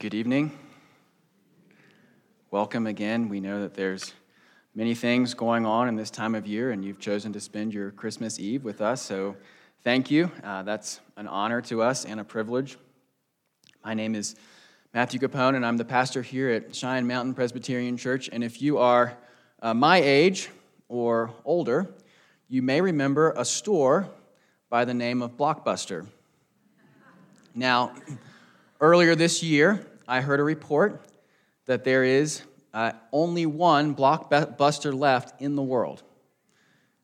Good evening. Welcome again. We know that there's many things going on in this time of year, and you've chosen to spend your Christmas Eve with us. So, thank you. Uh, that's an honor to us and a privilege. My name is Matthew Capone, and I'm the pastor here at Cheyenne Mountain Presbyterian Church. And if you are uh, my age or older, you may remember a store by the name of Blockbuster. Now, earlier this year, I heard a report that there is uh, only one Blockbuster left in the world.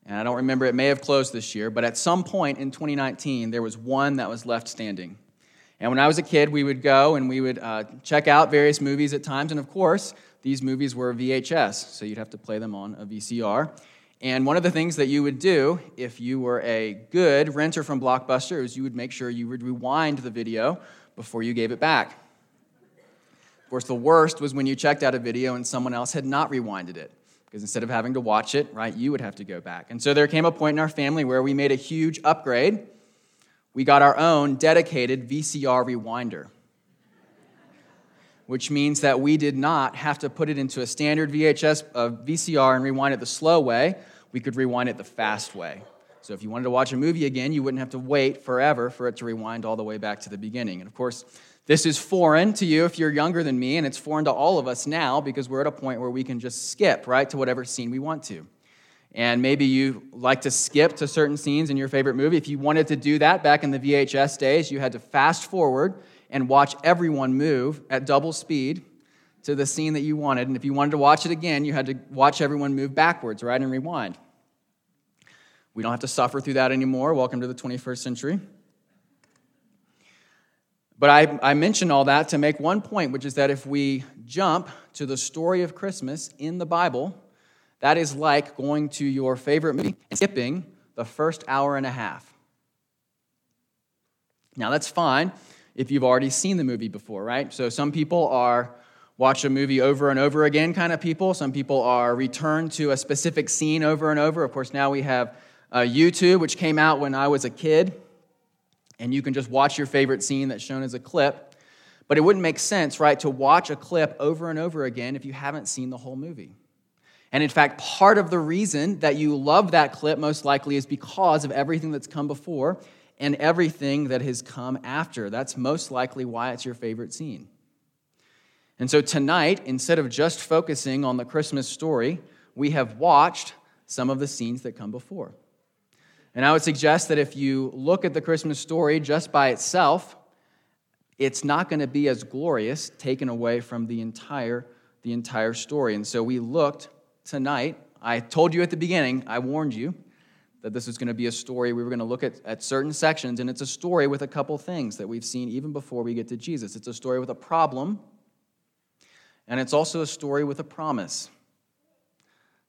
And I don't remember, it may have closed this year, but at some point in 2019, there was one that was left standing. And when I was a kid, we would go and we would uh, check out various movies at times. And of course, these movies were VHS, so you'd have to play them on a VCR. And one of the things that you would do if you were a good renter from Blockbuster is you would make sure you would rewind the video before you gave it back. Of course, the worst was when you checked out a video and someone else had not rewinded it. Because instead of having to watch it, right, you would have to go back. And so there came a point in our family where we made a huge upgrade. We got our own dedicated VCR rewinder which means that we did not have to put it into a standard VHS uh, VCR and rewind it the slow way. We could rewind it the fast way. So if you wanted to watch a movie again, you wouldn't have to wait forever for it to rewind all the way back to the beginning. And of course, this is foreign to you if you're younger than me, and it's foreign to all of us now because we're at a point where we can just skip right to whatever scene we want to. And maybe you like to skip to certain scenes in your favorite movie. If you wanted to do that back in the VHS days, you had to fast forward and watch everyone move at double speed to the scene that you wanted. And if you wanted to watch it again, you had to watch everyone move backwards, right, and rewind. We don't have to suffer through that anymore. Welcome to the 21st century. But I, I mention all that to make one point, which is that if we jump to the story of Christmas in the Bible, that is like going to your favorite movie and skipping the first hour and a half. Now, that's fine if you've already seen the movie before, right? So some people are watch a movie over and over again kind of people. Some people are return to a specific scene over and over. Of course, now we have uh, YouTube, which came out when I was a kid, and you can just watch your favorite scene that's shown as a clip. But it wouldn't make sense, right, to watch a clip over and over again if you haven't seen the whole movie. And in fact, part of the reason that you love that clip most likely is because of everything that's come before and everything that has come after. That's most likely why it's your favorite scene. And so tonight, instead of just focusing on the Christmas story, we have watched some of the scenes that come before. And I would suggest that if you look at the Christmas story just by itself, it's not going to be as glorious taken away from the entire the entire story. And so we looked tonight. I told you at the beginning, I warned you that this is going to be a story. We were going to look at, at certain sections, and it's a story with a couple things that we've seen even before we get to Jesus. It's a story with a problem, and it's also a story with a promise.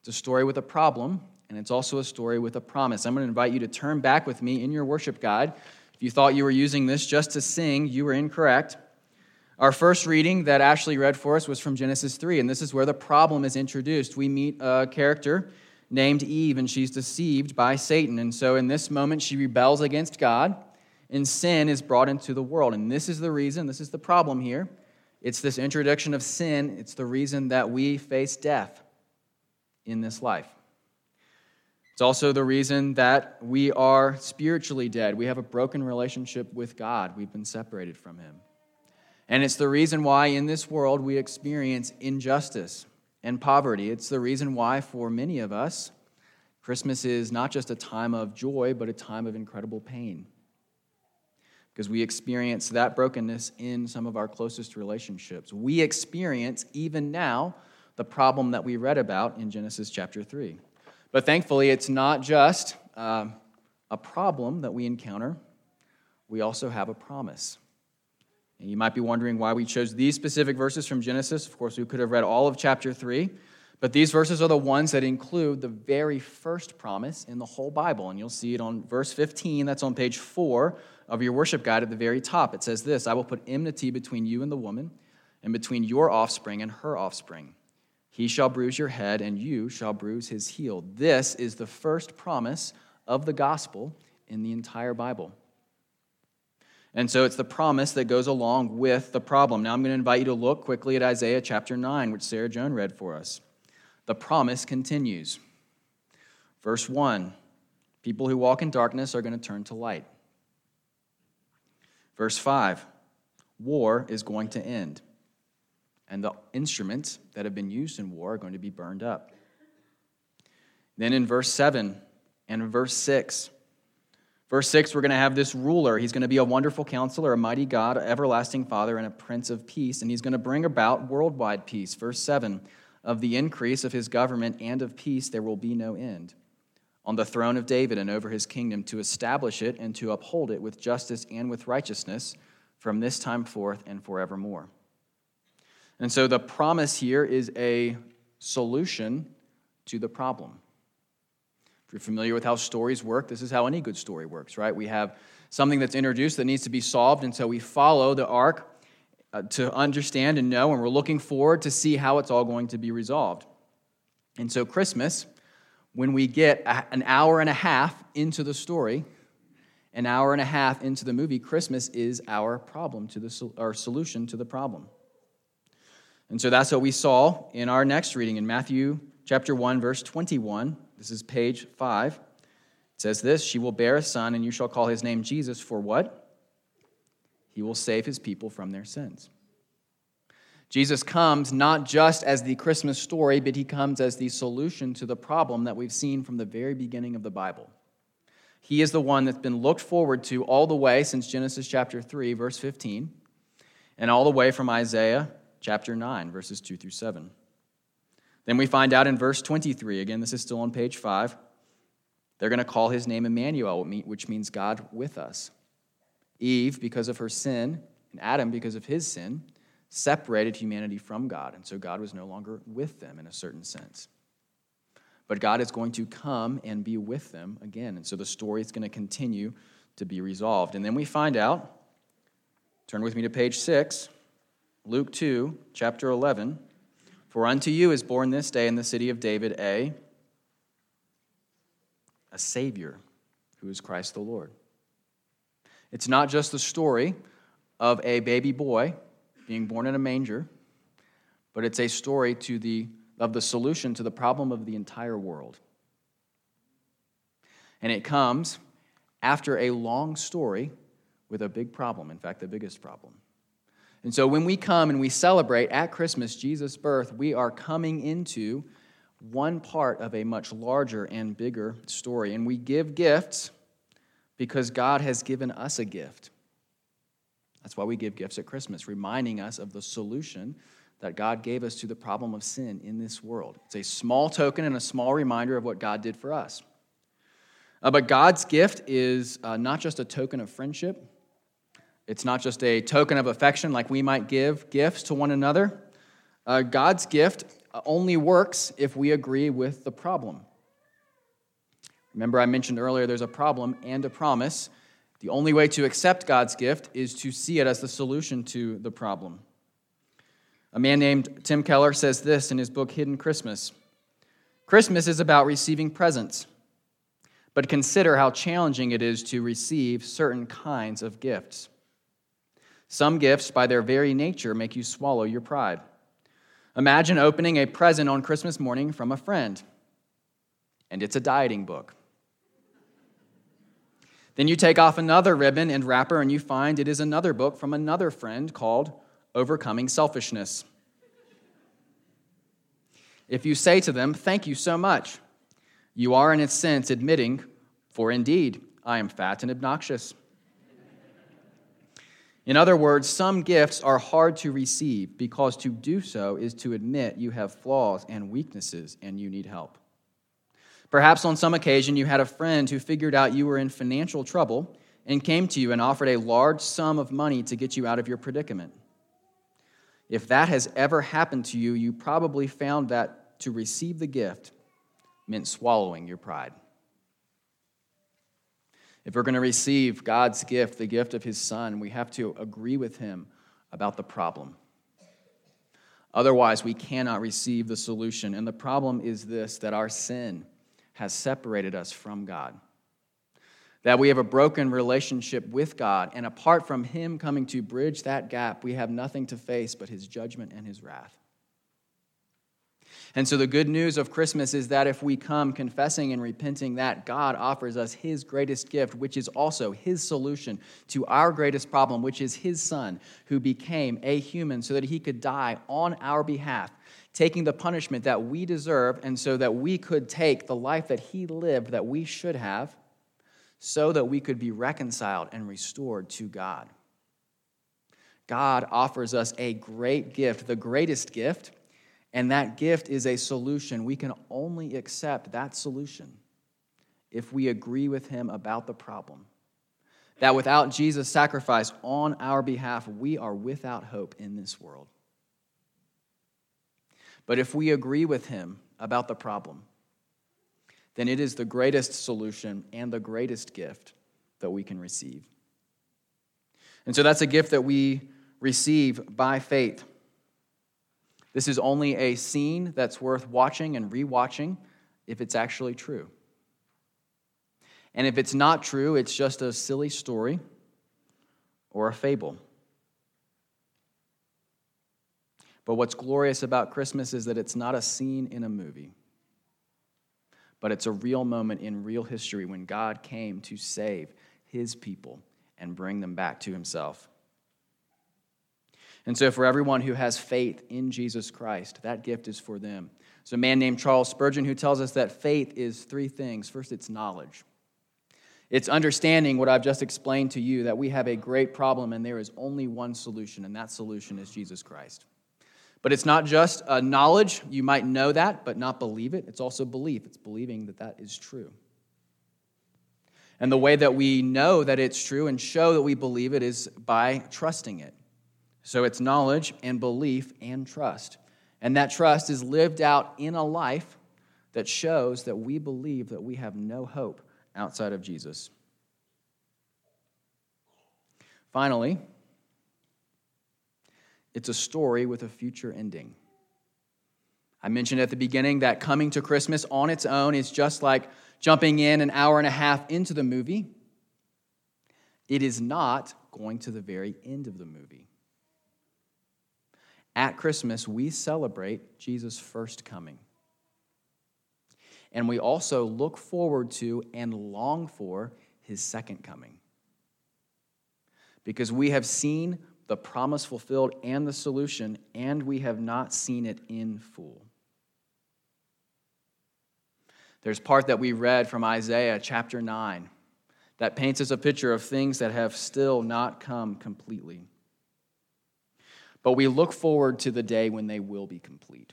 It's a story with a problem, and it's also a story with a promise. I'm going to invite you to turn back with me in your worship guide. If you thought you were using this just to sing, you were incorrect. Our first reading that Ashley read for us was from Genesis 3, and this is where the problem is introduced. We meet a character named Eve, and she's deceived by Satan. And so in this moment, she rebels against God, and sin is brought into the world. And this is the reason, this is the problem here. It's this introduction of sin, it's the reason that we face death in this life. It's also the reason that we are spiritually dead. We have a broken relationship with God, we've been separated from Him. And it's the reason why in this world we experience injustice and poverty. It's the reason why, for many of us, Christmas is not just a time of joy, but a time of incredible pain. Because we experience that brokenness in some of our closest relationships. We experience, even now, the problem that we read about in Genesis chapter 3. But thankfully, it's not just uh, a problem that we encounter, we also have a promise. And you might be wondering why we chose these specific verses from Genesis. Of course, we could have read all of chapter 3, but these verses are the ones that include the very first promise in the whole Bible. And you'll see it on verse 15, that's on page 4 of your worship guide at the very top. It says this I will put enmity between you and the woman, and between your offspring and her offspring. He shall bruise your head, and you shall bruise his heel. This is the first promise of the gospel in the entire Bible. And so it's the promise that goes along with the problem. Now I'm going to invite you to look quickly at Isaiah chapter 9, which Sarah Joan read for us. The promise continues. Verse 1 People who walk in darkness are going to turn to light. Verse 5 War is going to end, and the instruments that have been used in war are going to be burned up. Then in verse 7 and verse 6, Verse 6, we're going to have this ruler. He's going to be a wonderful counselor, a mighty God, an everlasting Father, and a Prince of Peace. And he's going to bring about worldwide peace. Verse 7 Of the increase of his government and of peace there will be no end. On the throne of David and over his kingdom, to establish it and to uphold it with justice and with righteousness from this time forth and forevermore. And so the promise here is a solution to the problem. If you're familiar with how stories work, this is how any good story works, right? We have something that's introduced that needs to be solved, and so we follow the arc uh, to understand and know, and we're looking forward to see how it's all going to be resolved. And so, Christmas, when we get an hour and a half into the story, an hour and a half into the movie, Christmas is our problem to the our solution to the problem. And so that's what we saw in our next reading in Matthew chapter 1 verse 21. This is page 5. It says this She will bear a son, and you shall call his name Jesus. For what? He will save his people from their sins. Jesus comes not just as the Christmas story, but he comes as the solution to the problem that we've seen from the very beginning of the Bible. He is the one that's been looked forward to all the way since Genesis chapter 3, verse 15, and all the way from Isaiah chapter 9, verses 2 through 7. Then we find out in verse 23, again, this is still on page 5, they're going to call his name Emmanuel, which means God with us. Eve, because of her sin, and Adam, because of his sin, separated humanity from God, and so God was no longer with them in a certain sense. But God is going to come and be with them again, and so the story is going to continue to be resolved. And then we find out, turn with me to page 6, Luke 2, chapter 11. For unto you is born this day in the city of David a, a Savior who is Christ the Lord. It's not just the story of a baby boy being born in a manger, but it's a story to the, of the solution to the problem of the entire world. And it comes after a long story with a big problem, in fact, the biggest problem. And so when we come and we celebrate at Christmas Jesus' birth, we are coming into one part of a much larger and bigger story. And we give gifts because God has given us a gift. That's why we give gifts at Christmas, reminding us of the solution that God gave us to the problem of sin in this world. It's a small token and a small reminder of what God did for us. Uh, but God's gift is uh, not just a token of friendship, it's not just a token of affection like we might give gifts to one another. Uh, God's gift only works if we agree with the problem. Remember, I mentioned earlier there's a problem and a promise. The only way to accept God's gift is to see it as the solution to the problem. A man named Tim Keller says this in his book Hidden Christmas Christmas is about receiving presents, but consider how challenging it is to receive certain kinds of gifts. Some gifts, by their very nature, make you swallow your pride. Imagine opening a present on Christmas morning from a friend, and it's a dieting book. Then you take off another ribbon and wrapper, and you find it is another book from another friend called Overcoming Selfishness. If you say to them, Thank you so much, you are in a sense admitting, For indeed, I am fat and obnoxious. In other words, some gifts are hard to receive because to do so is to admit you have flaws and weaknesses and you need help. Perhaps on some occasion you had a friend who figured out you were in financial trouble and came to you and offered a large sum of money to get you out of your predicament. If that has ever happened to you, you probably found that to receive the gift meant swallowing your pride. If we're going to receive God's gift, the gift of His Son, we have to agree with Him about the problem. Otherwise, we cannot receive the solution. And the problem is this that our sin has separated us from God. that we have a broken relationship with God, and apart from Him coming to bridge that gap, we have nothing to face but His judgment and His wrath. And so, the good news of Christmas is that if we come confessing and repenting, that God offers us His greatest gift, which is also His solution to our greatest problem, which is His Son, who became a human so that He could die on our behalf, taking the punishment that we deserve, and so that we could take the life that He lived that we should have so that we could be reconciled and restored to God. God offers us a great gift, the greatest gift, and that gift is a solution. We can only accept that solution if we agree with Him about the problem. That without Jesus' sacrifice on our behalf, we are without hope in this world. But if we agree with Him about the problem, then it is the greatest solution and the greatest gift that we can receive. And so that's a gift that we receive by faith. This is only a scene that's worth watching and rewatching if it's actually true. And if it's not true, it's just a silly story or a fable. But what's glorious about Christmas is that it's not a scene in a movie but it's a real moment in real history when God came to save his people and bring them back to himself. And so, for everyone who has faith in Jesus Christ, that gift is for them. There's a man named Charles Spurgeon who tells us that faith is three things. First, it's knowledge. It's understanding what I've just explained to you that we have a great problem and there is only one solution, and that solution is Jesus Christ. But it's not just a knowledge. You might know that, but not believe it. It's also belief. It's believing that that is true. And the way that we know that it's true and show that we believe it is by trusting it. So it's knowledge and belief and trust. And that trust is lived out in a life that shows that we believe that we have no hope outside of Jesus. Finally, it's a story with a future ending. I mentioned at the beginning that coming to Christmas on its own is just like jumping in an hour and a half into the movie. It is not going to the very end of the movie. At Christmas, we celebrate Jesus' first coming. And we also look forward to and long for his second coming. Because we have seen the promise fulfilled and the solution, and we have not seen it in full. There's part that we read from Isaiah chapter 9 that paints us a picture of things that have still not come completely. But we look forward to the day when they will be complete.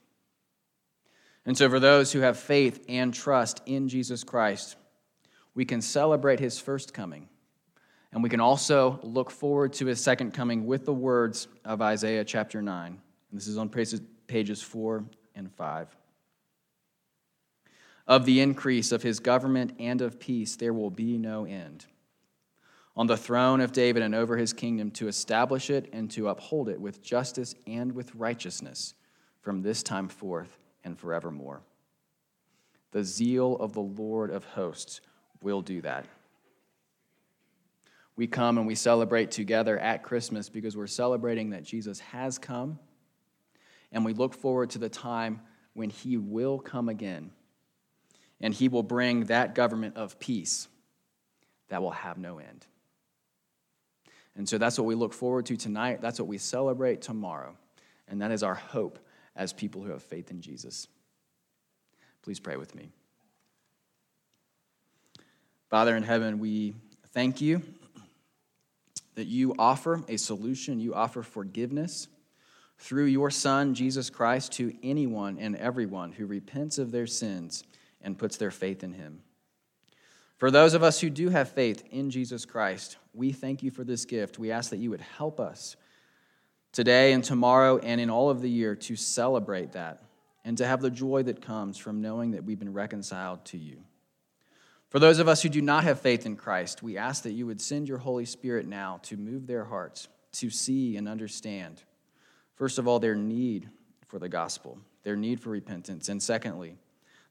And so, for those who have faith and trust in Jesus Christ, we can celebrate his first coming and we can also look forward to his second coming with the words of Isaiah chapter 9. And this is on pages 4 and 5. Of the increase of his government and of peace, there will be no end. On the throne of David and over his kingdom, to establish it and to uphold it with justice and with righteousness from this time forth and forevermore. The zeal of the Lord of hosts will do that we come and we celebrate together at Christmas because we're celebrating that Jesus has come and we look forward to the time when he will come again and he will bring that government of peace that will have no end. And so that's what we look forward to tonight. That's what we celebrate tomorrow. And that is our hope as people who have faith in Jesus. Please pray with me. Father in heaven, we thank you that you offer a solution, you offer forgiveness through your Son, Jesus Christ, to anyone and everyone who repents of their sins and puts their faith in him. For those of us who do have faith in Jesus Christ, we thank you for this gift. We ask that you would help us today and tomorrow and in all of the year to celebrate that and to have the joy that comes from knowing that we've been reconciled to you. For those of us who do not have faith in Christ, we ask that you would send your Holy Spirit now to move their hearts, to see and understand, first of all, their need for the gospel, their need for repentance, and secondly,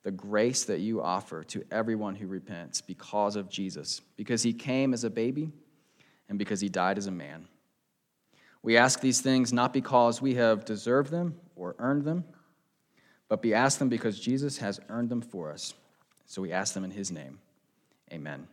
the grace that you offer to everyone who repents because of Jesus, because he came as a baby and because he died as a man. We ask these things not because we have deserved them or earned them, but we ask them because Jesus has earned them for us. So we ask them in his name. Amen.